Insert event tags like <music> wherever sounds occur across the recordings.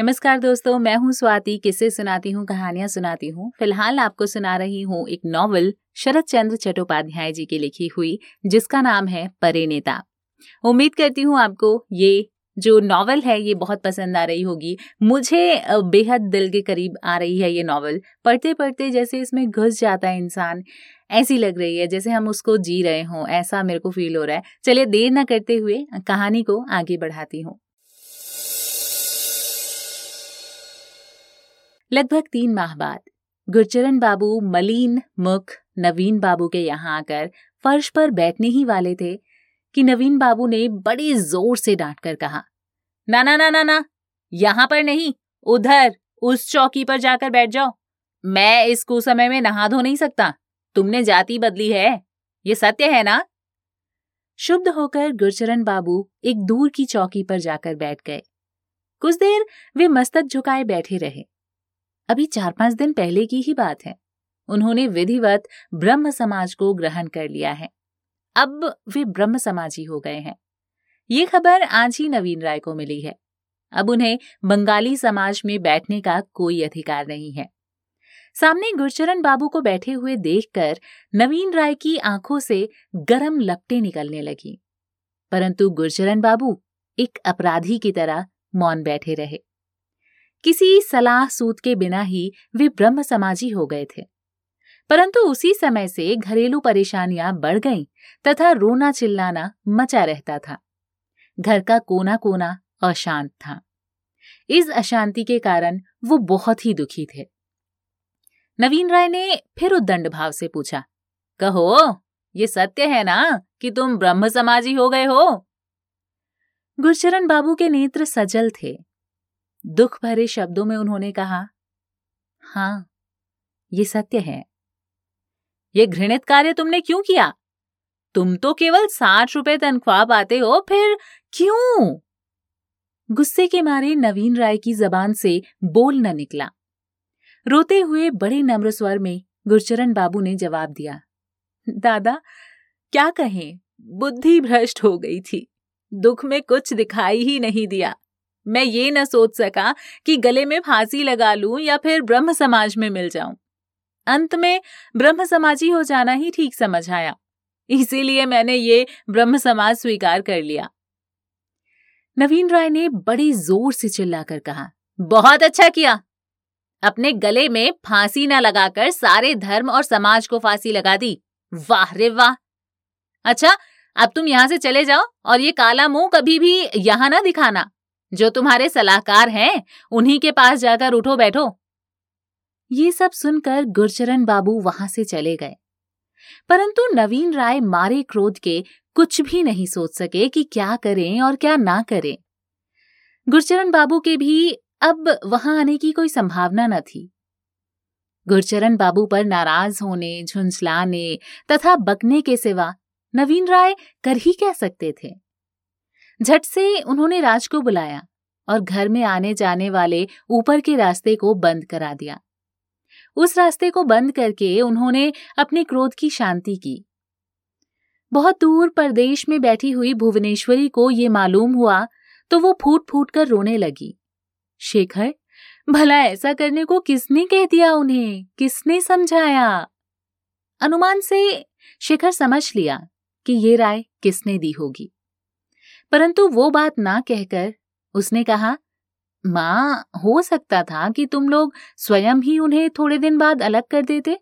नमस्कार दोस्तों, मैं हूँ स्वाति, किस्से सुनाती हूँ, कहानियाँ सुनाती हूँ। फ़िलहाल आपको सुना रही हूँ एक नॉवल शरद चंद्र चट्टोपाध्याय जी की लिखी हुई, जिसका नाम है परे नेता। उम्मीद करती हूँ आपको ये जो नॉवल है, ये बहुत पसंद आ रही होगी। मुझे बेहद दिल के करीब आ रही है ये नॉवल। पढ़ते पढ़ते जैसे इसमें घुस जाता है इंसान, ऐसी लग रही है जैसे हम उसको जी रहे हों, ऐसा मेरे को फील हो रहा है। चलिए देर न करते हुए कहानी को आगे बढ़ाती हूँ। लगभग तीन माह बाद, गुरचरण बाबू, मलिन, मुख, नवीन बाबू के यहाँ आकर फर्श पर बैठने ही वाले थे कि नवीन बाबू ने बड़े ज़ोर से डांट कर कहा ना ना ना ना ना यहाँ पर नहीं, उधर, उस चौकी पर जाकर बैठ जाओ। मैं इस कुसमय में नहा धो नहीं सकता, तुमने जाति बदली है, ये सत्य है ना? शुद्ध होकर गुरचरण बाबू एक दूर की चौकी पर जाकर बैठ गए। कुछ देर वे मस्तक झुकाए बैठे रहे। अभी चार पाँच दिन पहले की ही बात है। उन्होंने विधिवत ब्रह्म समाज को ग्रहण कर लिया है। अब वे ब्रह्म समाजी हो गए हैं। ये खबर आज ही नवीन राय को मिली है। अब उन्हें बंगाली समाज में बैठने का कोई अधिकार नहीं है। सामने गुरचरण बाबू को बैठे हुए देखकर नवीन राय की आँखों से गरम लपटे निकलने लगी। परंतु गुरचरण बाबू एक अपराधी की तरह मौन बैठे रहे। किसी सलाह सूत के बिना ही वे ब्रह्म समाजी हो गए थे। परंतु उसी समय से घरेलू परेशानियाँ बढ़ गईं तथा रोना चिल्लाना मचा रहता था। घर का कोना कोना अशांत था। इस अशांति के कारण वो बहुत ही दुखी थे। नवीन राय ने फिर उद्दंड भाव से पूछा, कहो, ये सत्य है ना कि तुम ब्रह्म समाजी हो गए हो? गुरचरण बाबू के नेत्र सजल थे। दुख भरे शब्दों में उन्होंने कहा, हाँ, ये सत्य है। ये घृणित कार्य तुमने क्यों किया? तुम तो केवल साठ रुपए तनख्वाह पाते हो, फिर क्यों? गुस्से के मारे नवीन राय की जबान से बोल न निकला। रोते हुए बड़े नम्र स्वर में गुरचरण बाबू ने जवाब दिया, दादा, क्या कहें? बुद्धि भ्रष्ट हो गई थी। दुख में कुछ दिखाई ही नहीं दिया। मैं ये न सोच सका कि गले में फांसी लगा लूँ या फिर ब्रह्म समाज में मिल जाऊँ। अंत में ब्रह्म समाजी हो जाना ही ठीक समझ आया। इसीलिए मैंने ये ब्रह्म समाज स्वीकार कर लिया। नवीन राय ने बड़ी ज़ोर से चिल्लाकर कहा, बहुत अच्छा किया। अपने गले में फांसी न लगाकर सारे धर्म और समाज को फांसी लगा दी। वाह रे वाह! अच्छा अब तुम यहाँ से चले जाओ और ये काला मुँह कभी भी यहाँ ना दिखाना। जो तुम्हारे सलाहकार हैं, उन्हीं के पास जाकर उठो, बैठो। ये सब सुनकर गुरचरण बाबू वहाँ से चले गए। परंतु नवीन राय मारे क्रोध के कुछ भी नहीं सोच सके कि क्या करें और क्या ना करें। गुरचरण बाबू के भी अब वहाँ आने की कोई संभावना न थी। गुरचरण बाबू पर नाराज़ होने, झुंझलाने तथा बकने के सिवा नवीन राय कर ही कह सकते थे? झट से उन्होंने राज को बुलाया और घर में आने जाने वाले ऊपर के रास्ते को बंद करा दिया। उस रास्ते को बंद करके उन्होंने अपने क्रोध की शांति की। बहुत दूर परदेश में बैठी हुई भुवनेश्वरी को ये मालूम हुआ तो वो फूट फूट कर रोने लगी। शेखर, भला ऐसा करने को किसने कह दिया उन्हें? किसने समझाया? अनुमान से शेखर समझ लिया कि ये राय किसने दी होगी। परंतु वो बात ना कहकर उसने कहा, माँ, हो सकता था कि तुम लोग स्वयं ही उन्हें थोड़े दिन बाद अलग कर देते,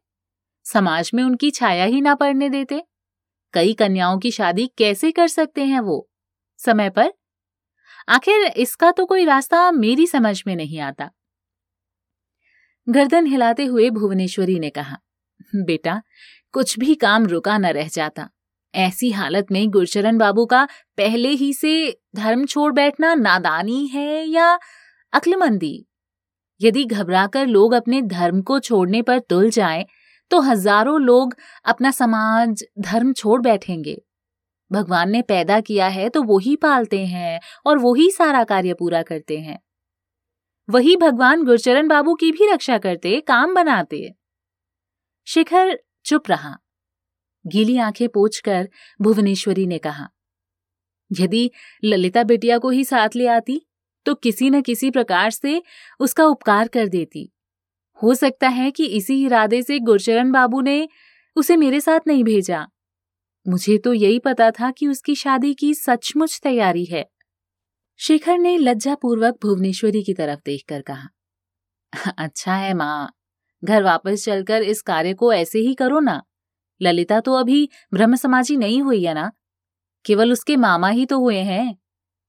समाज में उनकी छाया ही ना पड़ने देते। कई कन्याओं की शादी कैसे कर सकते हैं वो? समय पर? आखिर इसका तो कोई रास्ता मेरी समझ में नहीं आता। गर्दन हिलाते हुए भुवनेश्वरी ने कहा, बेटा, कुछ भी काम रुका न रह जाता। ऐसी हालत में गुरचरण बाबू का पहले ही से धर्म छोड़ बैठना नादानी है या अक्लमंदी? यदि घबराकर लोग अपने धर्म को छोड़ने पर तुल जाएँ, तो हज़ारों लोग अपना समाज धर्म छोड़ बैठेंगे। भगवान ने पैदा किया है तो वो ही पालते हैं और वो ही सारा कार्य पूरा करते हैं। वही भगवान गुरचरण बाबू की भी रक्षा करते काम बनाते। शिखर चुप रहा। गीली आँखें पोछकर भुवनेश्वरी ने कहा, यदि ललिता बेटिया को ही साथ ले आती तो किसी न किसी प्रकार से उसका उपकार कर देती। हो सकता है कि इसी इरादे से गुरचरण बाबू ने उसे मेरे साथ नहीं भेजा। मुझे तो यही पता था कि उसकी शादी की सचमुच तैयारी है। शेखर ने लज्जापूर्वक भुवनेश्वरी की तरफ़ देखकर कहा अच्छा है माँ, घर वापस चलकर इस कार्य को ऐसे ही करो ना। ललिता तो अभी ब्रह्म समाजी नहीं हुई है ना? केवल उसके मामा ही तो हुए हैं।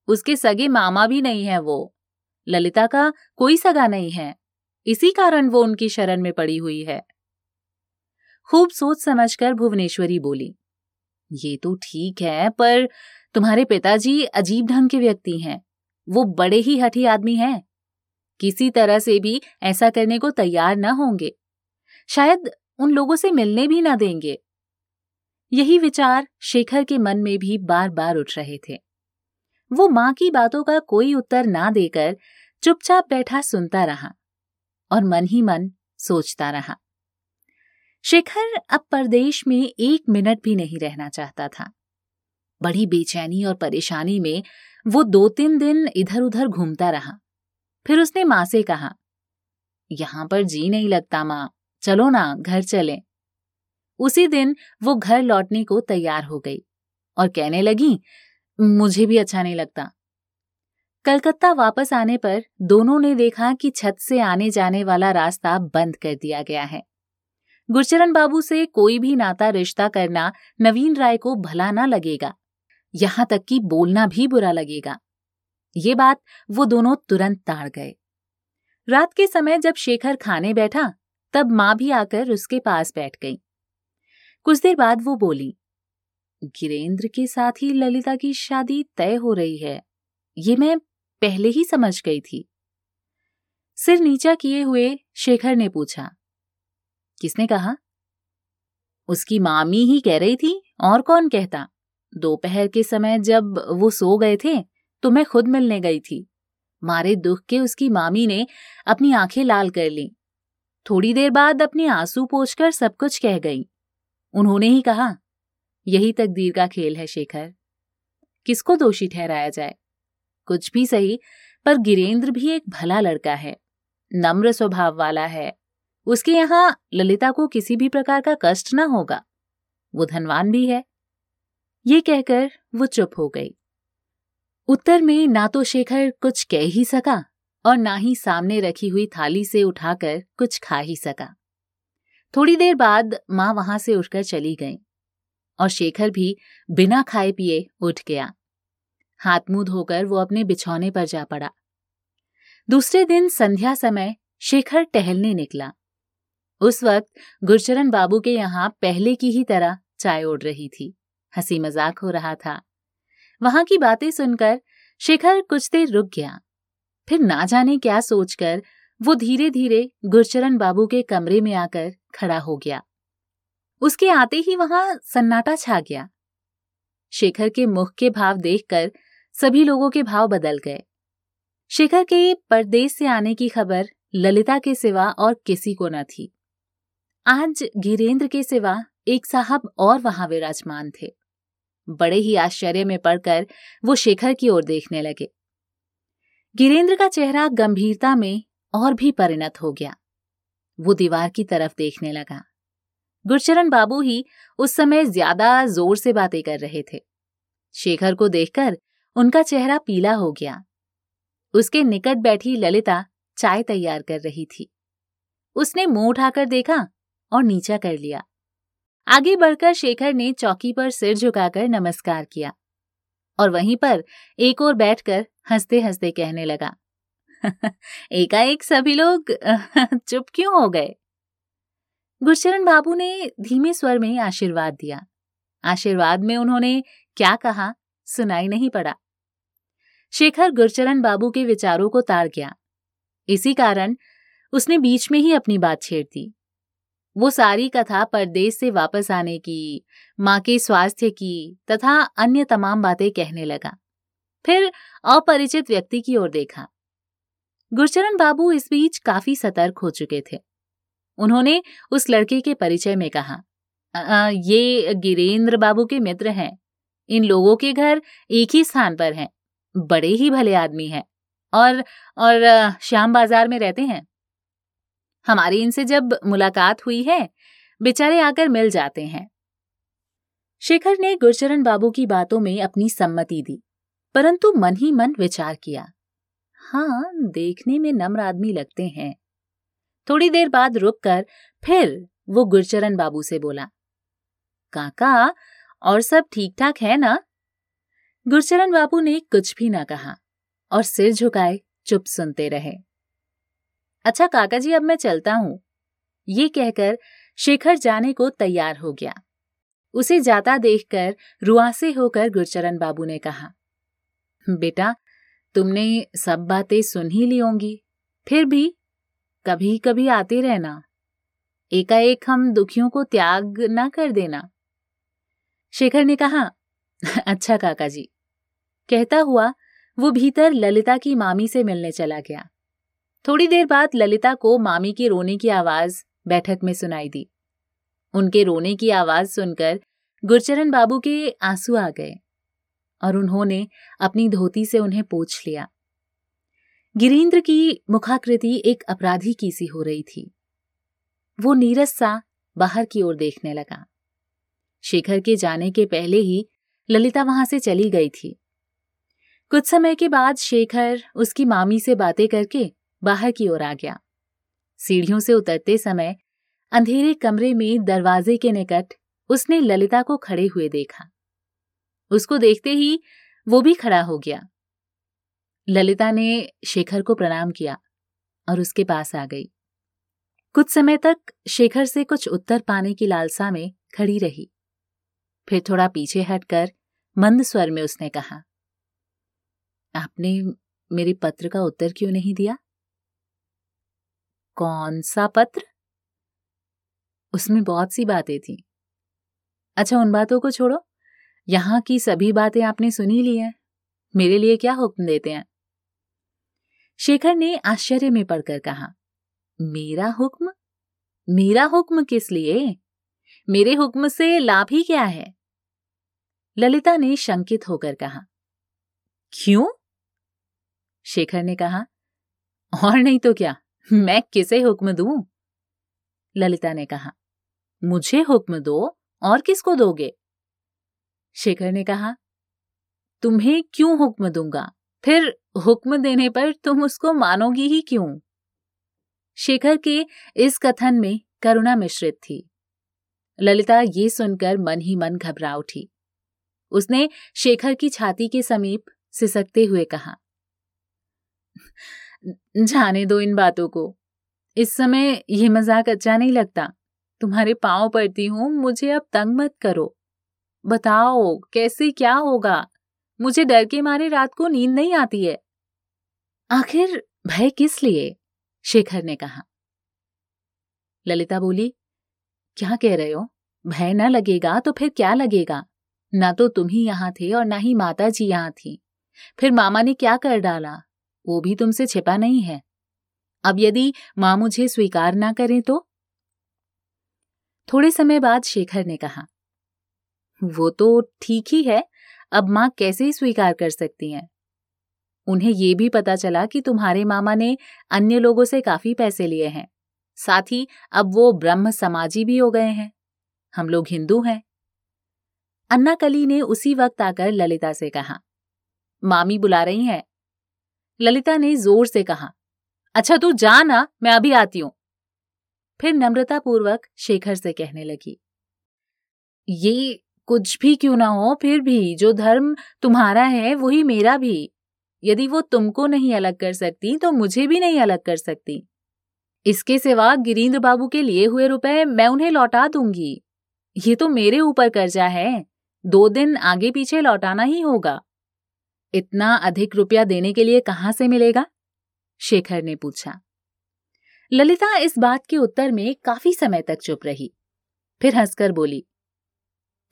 उसके सगे मामा भी नहीं है वो। ललिता का कोई सगा नहीं है। इसी कारण वो उनकी शरण में पड़ी हुई है। खूब सोच समझकर भुवनेश्वरी बोली, ये तो ठीक है, पर तुम्हारे पिताजी अजीब ढंग के व्यक्ति हैं। वो बड़े ही हठी आदमी हैं। किसी तरह से भी ऐसा करने को तैयार न होंगे। शायद उन लोगों से मिलने भी ना देंगे। यही विचार शेखर के मन में भी बार बार उठ रहे थे। वो माँ की बातों का कोई उत्तर ना देकर चुपचाप बैठा सुनता रहा और मन ही मन सोचता रहा। शेखर अब परदेश में एक मिनट भी नहीं रहना चाहता था। बड़ी बेचैनी और परेशानी में वो दो तीन दिन इधर उधर घूमता रहा। फिर उसने माँ से कहा, यहाँ पर जी नहीं लगता माँ। चलो ना, घर चले। उसी दिन वो घर लौटने को तैयार हो गई और कहने लगी, मुझे भी अच्छा नहीं लगता। कलकत्ता वापस आने पर दोनों ने देखा कि छत से आने जाने वाला रास्ता बंद कर दिया गया है। गुरचरण बाबू से कोई भी नाता रिश्ता करना नवीन राय को भला ना लगेगा। यहाँ तक कि बोलना भी बुरा लगेगा। ये बात वो दोनों तुरंत ताड़ गए। रात के समय जब शेखर खाने बैठा तब माँ भी आकर उसके पास बैठ गई। कुछ देर बाद वो बोली, गिरेंद्र के साथ ही ललिता की शादी तय हो रही है। ये मैं पहले ही समझ गई थी। सिर नीचा किए हुए शेखर ने पूछा, किसने कहा? उसकी मामी ही कह रही थी, और कौन कहता? दोपहर के समय जब वो सो गए थे तो मैं खुद मिलने गई थी। मारे दुख के उसकी मामी ने अपनी आँखें लाल कर ली। थोड़ी देर बाद अपने आँसू पोछकर सब कुछ कह गई। उन्होंने ही कहा, यही तकदीर का खेल है, शेखर। किसको दोषी ठहराया जाए? कुछ भी सही, पर गिरेंद्र भी एक भला लड़का है, नम्र स्वभाव वाला है। उसके यहाँ ललिता को किसी भी प्रकार का कष्ट ना होगा। वो धनवान भी है। ये कहकर वो चुप हो गई। उत्तर में ना तो शेखर कुछ कह ही सका और ना ही सामने रखी हुई थाली से उठाकर कुछ खा ही सका। थोड़ी देर बाद माँ वहाँ से उठकर चली गई और शेखर भी बिना खाए पिए उठ गया। हाथ मुँह धोकर वो अपने बिछौने पर जा पड़ा। दूसरे दिन संध्या समय शेखर टहलने निकला। उस वक्त गुरचरण बाबू के यहाँ पहले की ही तरह चाय ओढ़ रही थी। हँसी मज़ाक हो रहा था। वहाँ की बातें सुनकर शेखर कुछ देर रुक गया। फिर ना जाने क्या सोचकर वो धीरे धीरे गुरचरण बाबू के कमरे में आकर खड़ा हो गया। उसके आते ही वहाँ सन्नाटा छा गया। शेखर के मुख के भाव देखकर सभी लोगों के भाव बदल गए। शेखर के परदेश से आने की खबर ललिता के सिवा और किसी को न थी। आज गिरेंद्र के सिवा एक साहब और वहाँ विराजमान थे। बड़े ही आश्चर्य में पड़कर वो शेखर की ओर देखने लगे। गिरेंद्र का चेहरा गंभीरता में और भी परिणत हो गया। वो दीवार की तरफ़ देखने लगा। गुरचरण बाबू ही उस समय ज़्यादा ज़ोर से बातें कर रहे थे। शेखर को देखकर उनका चेहरा पीला हो गया। उसके निकट बैठी ललिता चाय तैयार कर रही थी। उसने मुँह उठाकर देखा और नीचा कर लिया। आगे बढ़कर शेखर ने चौकी पर सिर झुकाकर नमस्कार किया और वहीं पर एक और बैठकर हँसते हँसते कहने लगा, एकाएक सभी लोग, <laughs> चुप क्यों हो गए? गुरचरण बाबू ने धीमे स्वर में आशीर्वाद दिया। आशीर्वाद में उन्होंने क्या कहा, सुनाई नहीं पड़ा। शेखर गुरचरण बाबू के विचारों को तार गया। इसी कारण उसने बीच में ही अपनी बात छेड़ दी। वो सारी कथा परदेश से वापस आने की, माँ के स्वास्थ्य की तथा अन्य तमाम बातें कहने लगा। फिर अपरिचित व्यक्ति की ओर देखा। गुरचरण बाबू इस बीच काफ़ी सतर्क हो चुके थे। उन्होंने उस लड़के के परिचय में कहा आ, ये गिरेंद्र बाबू के मित्र हैं। इन लोगों के घर एक ही स्थान पर हैं। बड़े ही भले आदमी हैं। और और श्याम बाज़ार में रहते हैं। हमारी इनसे जब मुलाकात हुई है बेचारे आकर मिल जाते हैं। शेखर ने गुरचरण बाबू की बातों में अपनी सम्मति दी। परंतु मन ही मन विचार किया। हाँ देखने में नम्र आदमी लगते हैं। थोड़ी देर बाद रुककर फिर वो गुरचरण बाबू से बोला, काका, और सब ठीक ठाक है ना? गुरचरण बाबू ने कुछ भी ना कहा और सिर झुकाए, चुप सुनते रहे। अच्छा काका जी अब मैं चलता हूँ, ये कहकर शेखर जाने को तैयार हो गया। उसे जाता देखकर रुआसे होकर गुरचरण बाबू ने कहा बेटा, तुमने सब बातें सुन ही ली होंगी, फिर भी कभी कभी आते रहना। एकाएक हम दुखियों को त्याग ना कर देना। शेखर ने कहा अच्छा काका जी कहता हुआ वो भीतर ललिता की मामी से मिलने चला गया। थोड़ी देर बाद ललिता को मामी की रोने की आवाज़ बैठक में सुनाई दी। उनके रोने की आवाज़ सुनकर गुरचरण बाबू के आँसू आ गए। और उन्होंने अपनी धोती से उन्हें पोछ लिया। गिरीन्द्र की मुखाकृति एक अपराधी की सी हो रही थी। वो नीरस सा बाहर की ओर देखने लगा। शेखर के जाने के पहले ही ललिता वहाँ से चली गई थी। कुछ समय के बाद शेखर उसकी मामी से बातें करके बाहर की ओर आ गया। सीढ़ियों से उतरते समय अंधेरे कमरे में दरवाजे के निकट उसने ललिता को खड़े हुए देखा। उसको देखते ही वो भी खड़ा हो गया। ललिता ने शेखर को प्रणाम किया और उसके पास आ गई। कुछ समय तक शेखर से कुछ उत्तर पाने की लालसा में खड़ी रही। फिर थोड़ा पीछे हटकर मंद स्वर में उसने कहा, आपने मेरे पत्र का उत्तर क्यों नहीं दिया? कौन सा पत्र? उसमें बहुत सी बातें थी। अच्छा उन बातों को छोड़ो। यहाँ की सभी बातें आपने सुनी ली हैं। मेरे लिए क्या हुक्म देते हैं? शेखर ने आश्चर्य में पढ़कर कहा, मेरा हुक्म? मेरा हुक्म किस लिए? मेरे हुक्म से लाभ ही क्या है? ललिता ने शंकित होकर कहा, क्यों? शेखर ने कहा, और नहीं तो क्या? मैं किसे हुक्म दूँ? ललिता ने कहा, मुझे हुक्म दो, और किसको दोगे? शेखर ने कहा, तुम्हें क्यों हुक्म दूँगा? फिर हुक्म देने पर तुम उसको मानोगी ही क्यों? शेखर के इस कथन में करुणा मिश्रित थी। ललिता ये सुनकर मन ही मन घबरा उठी। उसने शेखर की छाती के समीप सिसकते हुए कहा, जाने दो इन बातों को। इस समय यह मज़ाक अच्छा नहीं लगता। तुम्हारे पाँव पड़ती हूँ, मुझे अब तंग मत करो। बताओ, कैसे, क्या होगा? मुझे डर के मारे रात को नींद नहीं आती है। आखिर भय किस लिए? शेखर ने कहा। ललिता बोली, क्या कह रहे हो? भय न लगेगा तो फिर क्या लगेगा? ना तो तुम ही यहाँ थे और ना ही माता जी यहाँ थी। फिर मामा ने क्या कर डाला? वो भी तुमसे छिपा नहीं है। अब यदि माँ मुझे स्वीकार ना करें तो? थोड़े समय बाद शेखर ने कहा वो तो ठीक ही है, अब माँ कैसे स्वीकार कर सकती हैं? उन्हें ये भी पता चला कि तुम्हारे मामा ने अन्य लोगों से काफ़ी पैसे लिए हैं, साथ ही अब वो ब्रह्म समाजी भी हो गए हैं। हम लोग हिंदू हैं। अन्ना कली ने उसी वक्त आकर ललिता से कहा, मामी बुला रही हैं? ललिता ने ज़ोर से कहा अच्छा तू जा ना, मैं अभी आती हूँ। फिर नम्रतापूर्वक शेखर से कहने लगी, ये कुछ भी क्यों ना हो, फिर भी जो धर्म तुम्हारा है, वही मेरा भी। यदि वो तुमको नहीं अलग कर सकती तो मुझे भी नहीं अलग कर सकती। इसके सिवा गिरीन्द्र बाबू के लिए हुए रुपए मैं उन्हें लौटा दूँगी। ये तो मेरे ऊपर कर्जा है। दो दिन आगे पीछे लौटाना ही होगा। इतना अधिक रुपया देने के लिए कहाँ से मिलेगा? शेखर ने पूछा। ललिता इस बात के उत्तर में काफ़ी समय तक चुप रही। फिर हंसकर बोली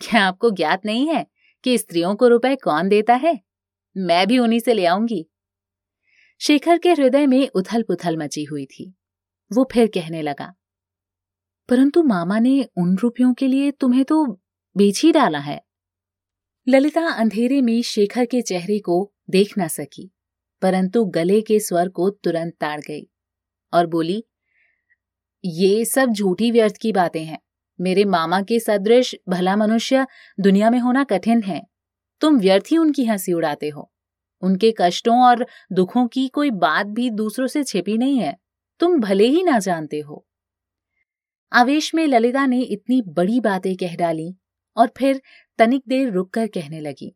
क्या आपको ज्ञात नहीं है कि स्त्रियों को रुपए कौन देता है? मैं भी उन्हीं से ले आऊँगी। शेखर के हृदय में उथल पुथल मची हुई थी। वो फिर कहने लगा, परंतु मामा ने उन रुपयों के लिए तुम्हें तो बेच ही डाला है। ललिता अंधेरे में शेखर के चेहरे को देख ना सकी, परंतु गले के स्वर को तुरंत ताड़ गई और बोली, ये सब झूठी व्यर्थ की बातें हैं। मेरे मामा के सदृश भला मनुष्य दुनिया में होना कठिन है। तुम व्यर्थ ही उनकी हँसी उड़ाते हो। उनके कष्टों और दुखों की कोई बात भी दूसरों से छिपी नहीं है। तुम भले ही ना जानते हो। आवेश में ललिता ने इतनी बड़ी बातें कह डाली और फिर तनिक देर रुक कर कहने लगी।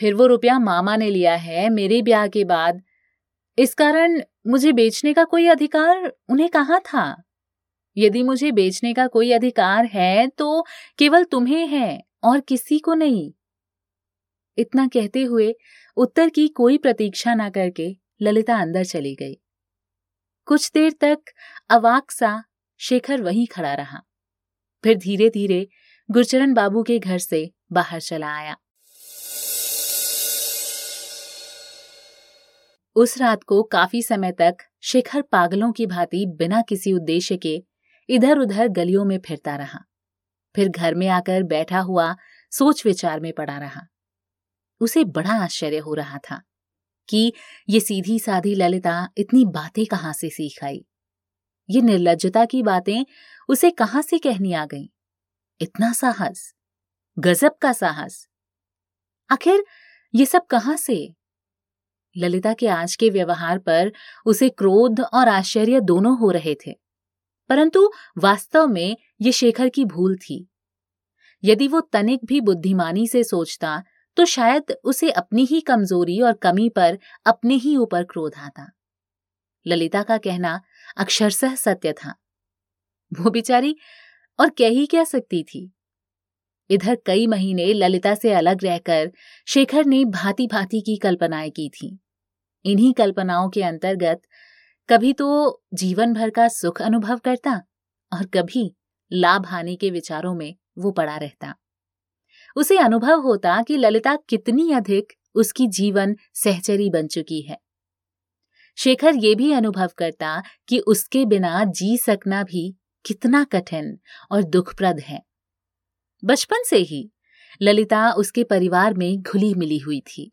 फिर वो रुपया मामा ने लिया है मेरे ब्याह के बाद। इस कारण मुझे बेचने का कोई अधिकार उन्हें कहा था? यदि मुझे बेचने का कोई अधिकार है तो केवल तुम्हें है और किसी को नहीं। इतना कहते हुए उत्तर की कोई प्रतीक्षा ना करके ललिता अंदर चली गई। कुछ देर तक अवाक सा शेखर वहीं खड़ा रहा। फिर धीरे धीरे गुरचरण बाबू के घर से बाहर चला आया। उस रात को काफ़ी समय तक शेखर पागलों की भांति बिना किसी उद्देश्य के इधर उधर गलियों में फिरता रहा। फिर घर में आकर बैठा हुआ सोच विचार में पड़ा रहा। उसे बड़ा आश्चर्य हो रहा था कि ये सीधी साधी ललिता इतनी बातें कहाँ से सीख आई? ये निर्लजता की बातें उसे कहाँ से कहनी आ गईं? इतना साहस, गजब का साहस। आखिर ये सब कहाँ से? ललिता के आज के व्यवहार पर उसे क्रोध और आश्चर्य दोनों हो रहे थे। परंतु वास्तव में ये शेखर की भूल थी। यदि वो तनिक भी बुद्धिमानी से सोचता तो शायद उसे अपनी ही कमज़ोरी और कमी पर अपने ही ऊपर क्रोध आता। ललिता का कहना अक्षरशः सत्य था। वो बिचारी और कह ही क्या सकती थी? इधर कई महीने ललिता से अलग रहकर शेखर ने भांति भांति की कल्पनाएँ की थी। इन्हीं कल्पनाओं के अंतर्गत कभी तो जीवन भर का सुख अनुभव करता और कभी लाभ हानि के विचारों में वो पड़ा रहता। उसे अनुभव होता कि ललिता कितनी अधिक उसकी जीवन सहचरी बन चुकी है। शेखर ये भी अनुभव करता कि उसके बिना जी सकना भी कितना कठिन और दुखप्रद है। बचपन से ही ललिता उसके परिवार में घुली मिली हुई थी।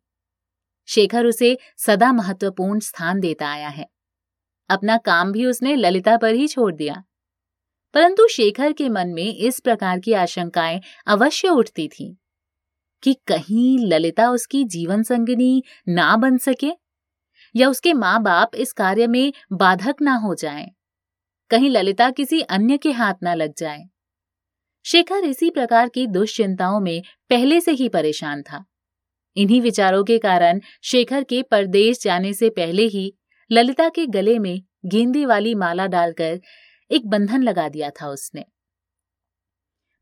शेखर उसे सदा महत्वपूर्ण स्थान देता आया है। अपना काम भी उसने ललिता पर ही छोड़ दिया। परंतु शेखर के मन में इस प्रकार की आशंकाएँ अवश्य उठती थी कि कहीं ललिता उसकी जीवन संगिनी ना बन सके या उसके माँ बाप इस कार्य में बाधक ना हो जाएँ, कहीं ललिता किसी अन्य के हाथ ना लग जाए। शेखर इसी प्रकार की दुश्चिंताओं में पहले से ही परेशान था। इन्हीं विचारों के कारण शेखर के परदेश जाने से पहले ही ललिता के गले में गेंदे वाली माला डालकर एक बंधन लगा दिया था उसने।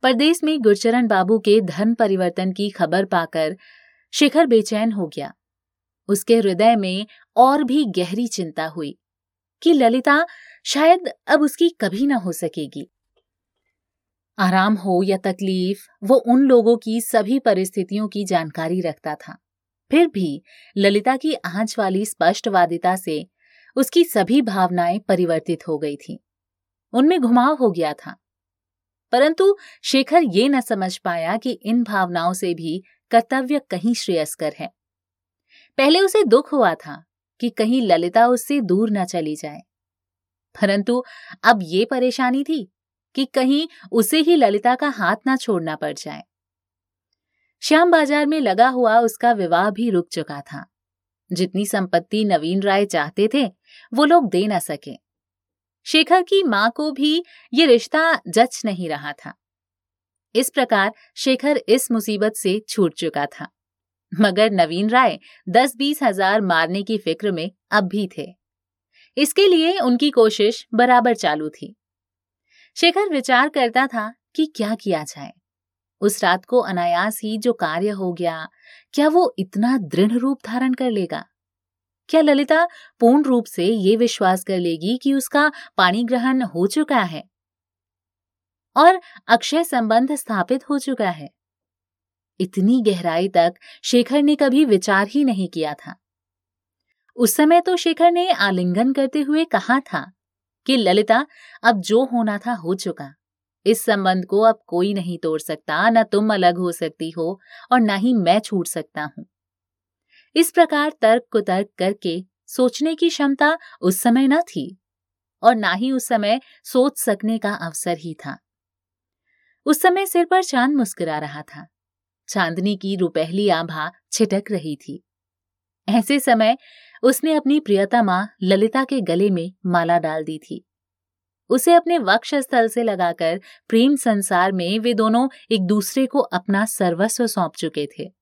परदेश में गुरचरण बाबू के धन परिवर्तन की खबर पाकर शिखर बेचैन हो गया। उसके हृदय में और भी गहरी चिंता हुई कि ललिता शायद अब उसकी कभी न हो सकेगी। आराम हो या तकलीफ़, वो उन लोगों की सभी परिस्थितियों की जानकारी रखता था। फिर भी ललिता की आँच वाली स्पष्टवादिता से उसकी सभी भावनाएँ परिवर्तित हो गई थीं। उनमें घुमाव हो गया था। परंतु शेखर ये न समझ पाया कि इन भावनाओं से भी कर्तव्य कहीं श्रेयस्कर है। पहले उसे दुख हुआ था कि कहीं ललिता उससे दूर न चली जाए। परंतु अब ये परेशानी थी कि कहीं उसे ही ललिता का हाथ ना छोड़ना पड़ जाए। श्याम बाज़ार में लगा हुआ उसका विवाह भी रुक चुका था। जितनी संपत्ति नवीन राय चाहते थे वो लोग दे न सके। शेखर की माँ को भी ये रिश्ता जच नहीं रहा था। इस प्रकार शेखर इस मुसीबत से छूट चुका था। मगर नवीन राय दस बीस हज़ार मारने की फ़िक्र में अब भी थे। इसके लिए उनकी कोशिश बराबर चालू थी। शेखर विचार करता था कि क्या किया जाए। उस रात को अनायास ही जो कार्य हो गया, क्या वो इतना दृढ़ रूप धारण कर लेगा? क्या ललिता पूर्ण रूप से ये विश्वास कर लेगी कि उसका पाणी ग्रहण हो चुका है? और अक्षय संबंध स्थापित हो चुका है। इतनी गहराई तक शेखर ने कभी विचार ही नहीं किया था। उस समय तो शेखर ने आलिंगन करते हुए कहा था कि, ललिता, अब जो होना था हो चुका। इस संबंध को अब कोई नहीं तोड़ सकता, न तुम अलग हो सकती हो, और न ही मैं छूट सकता हूँ। इस प्रकार तर्क कुतर्क करके सोचने की क्षमता उस समय न थी और ना ही उस समय सोच सकने का अवसर ही था। उस समय सिर पर चाँद मुस्कुरा रहा था। चांदनी की रुपहली आभा छिटक रही थी। ऐसे समय उसने अपनी प्रियतमा ललिता के गले में माला डाल दी थी। उसे अपने वक्ष स्थल से लगाकर प्रेम संसार में वे दोनों एक दूसरे को अपना सर्वस्व सौंप चुके थे।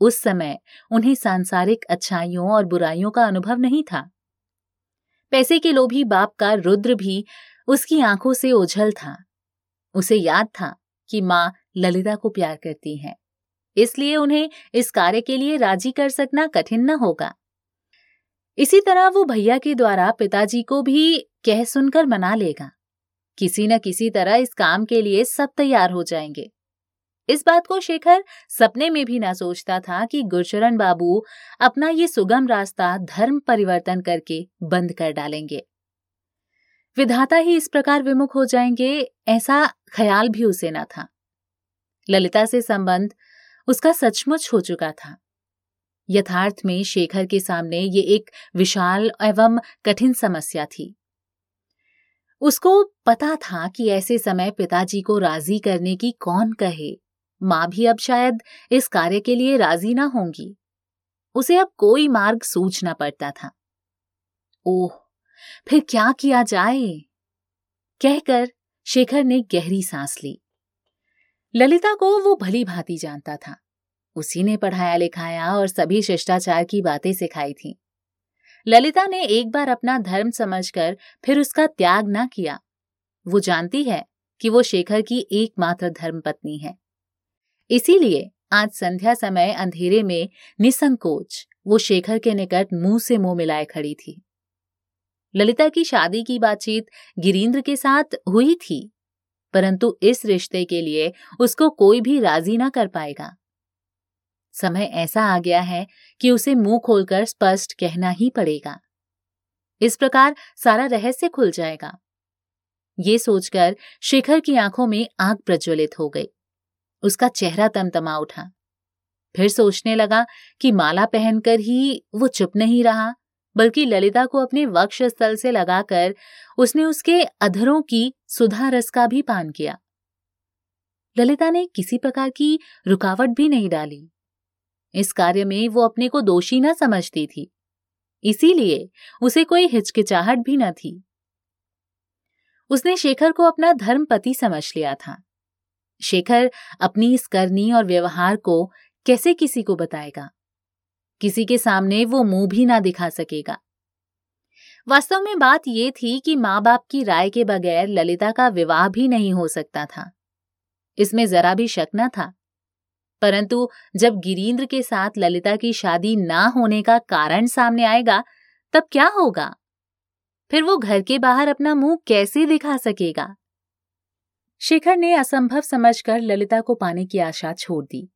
उस समय उन्हें सांसारिक अच्छाइयों और बुराइयों का अनुभव नहीं था। पैसे के लोभी बाप का रुद्र भी उसकी आँखों से ओझल था। उसे याद था कि माँ ललिता को प्यार करती है, इसलिए उन्हें इस कार्य के लिए राज़ी कर सकना कठिन न होगा। इसी तरह वो भैया के द्वारा पिताजी को भी कह सुनकर मना लेगा। किसी न किसी तरह इस काम के लिए सब तैयार हो जाएँगे। इस बात को शेखर सपने में भी ना सोचता था कि गुरचरण बाबू अपना ये सुगम रास्ता धर्म परिवर्तन करके बंद कर डालेंगे। विधाता ही इस प्रकार विमुख हो जाएँगे, ऐसा ख्याल भी उसे न था। ललिता से संबंध उसका सचमुच हो चुका था। यथार्थ में शेखर के सामने ये एक विशाल एवं कठिन समस्या थी। उसको पता था कि ऐसे समय पिताजी को राज़ी करने की कौन कहे। माँ भी अब शायद इस कार्य के लिए राज़ी ना होंगी। उसे अब कोई मार्ग सूझना पड़ता था। ओह, फिर क्या किया जाए? कहकर शेखर ने गहरी सांस ली। ललिता को वो भली भांति जानता था। उसी ने पढ़ाया लिखाया और सभी शिष्टाचार की बातें सिखाई थी। ललिता ने एक बार अपना धर्म समझकर फिर उसका त्याग ना किया। वो जानती है कि वो शेखर की एकमात्र धर्म पत्नी है। इसीलिए आज संध्या समय अंधेरे में निसंकोच वो शेखर के निकट मुँह से मुँह मिलाए खड़ी थी। ललिता की शादी की बातचीत गिरीन्द्र के साथ हुई थी, परंतु इस रिश्ते के लिए उसको कोई भी राज़ी ना कर पाएगा। समय ऐसा आ गया है कि उसे मुँह खोलकर स्पष्ट कहना ही पड़ेगा। इस प्रकार सारा रहस्य खुल जाएगा। ये सोचकर शेखर की आँखों में आग प्रज्वलित हो गई। उसका चेहरा तमतमा उठा। फिर सोचने लगा कि माला पहनकर ही वो चुप नहीं रहा, बल्कि ललिता को अपने वक्ष स्थल से लगाकर उसने उसके अधरों की सुधा रस का भी पान किया। ललिता ने किसी प्रकार की रुकावट भी नहीं डाली। इस कार्य में वो अपने को दोषी न समझती थी, इसीलिए उसे कोई हिचकिचाहट भी न थी। उसने शेखर को अपना धर्म पति समझ लिया था। शेखर अपनी इस करनी और व्यवहार को कैसे किसी को बताएगा? किसी के सामने वो मुँह भी ना दिखा सकेगा। वास्तव में बात यह थी कि माँ बाप की राय के बगैर ललिता का विवाह भी नहीं हो सकता था। इसमें जरा भी शक न था। परंतु जब गिरीन्द्र के साथ ललिता की शादी ना होने का कारण सामने आएगा, तब क्या होगा? फिर वो घर के बाहर अपना मुँह कैसे दिखा सकेगा? शेखर ने असंभव समझकर ललिता को पाने की आशा छोड़ दी।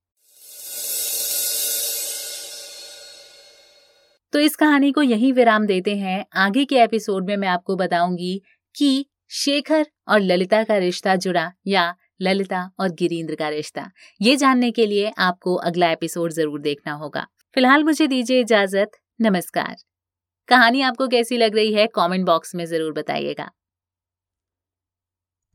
तो इस कहानी को यहीं विराम देते हैं। आगे के एपिसोड में मैं आपको बताऊँगी कि शेखर और ललिता का रिश्ता जुड़ा या ललिता और गिरीन्द्र का रिश्ता। ये जानने के लिए आपको अगला एपिसोड ज़रूर देखना होगा। फ़िलहाल मुझे दीजिए इजाज़त। नमस्कार। कहानी आपको कैसी लग रही है, कमेंट बॉक्स में ज़रूर बताइएगा।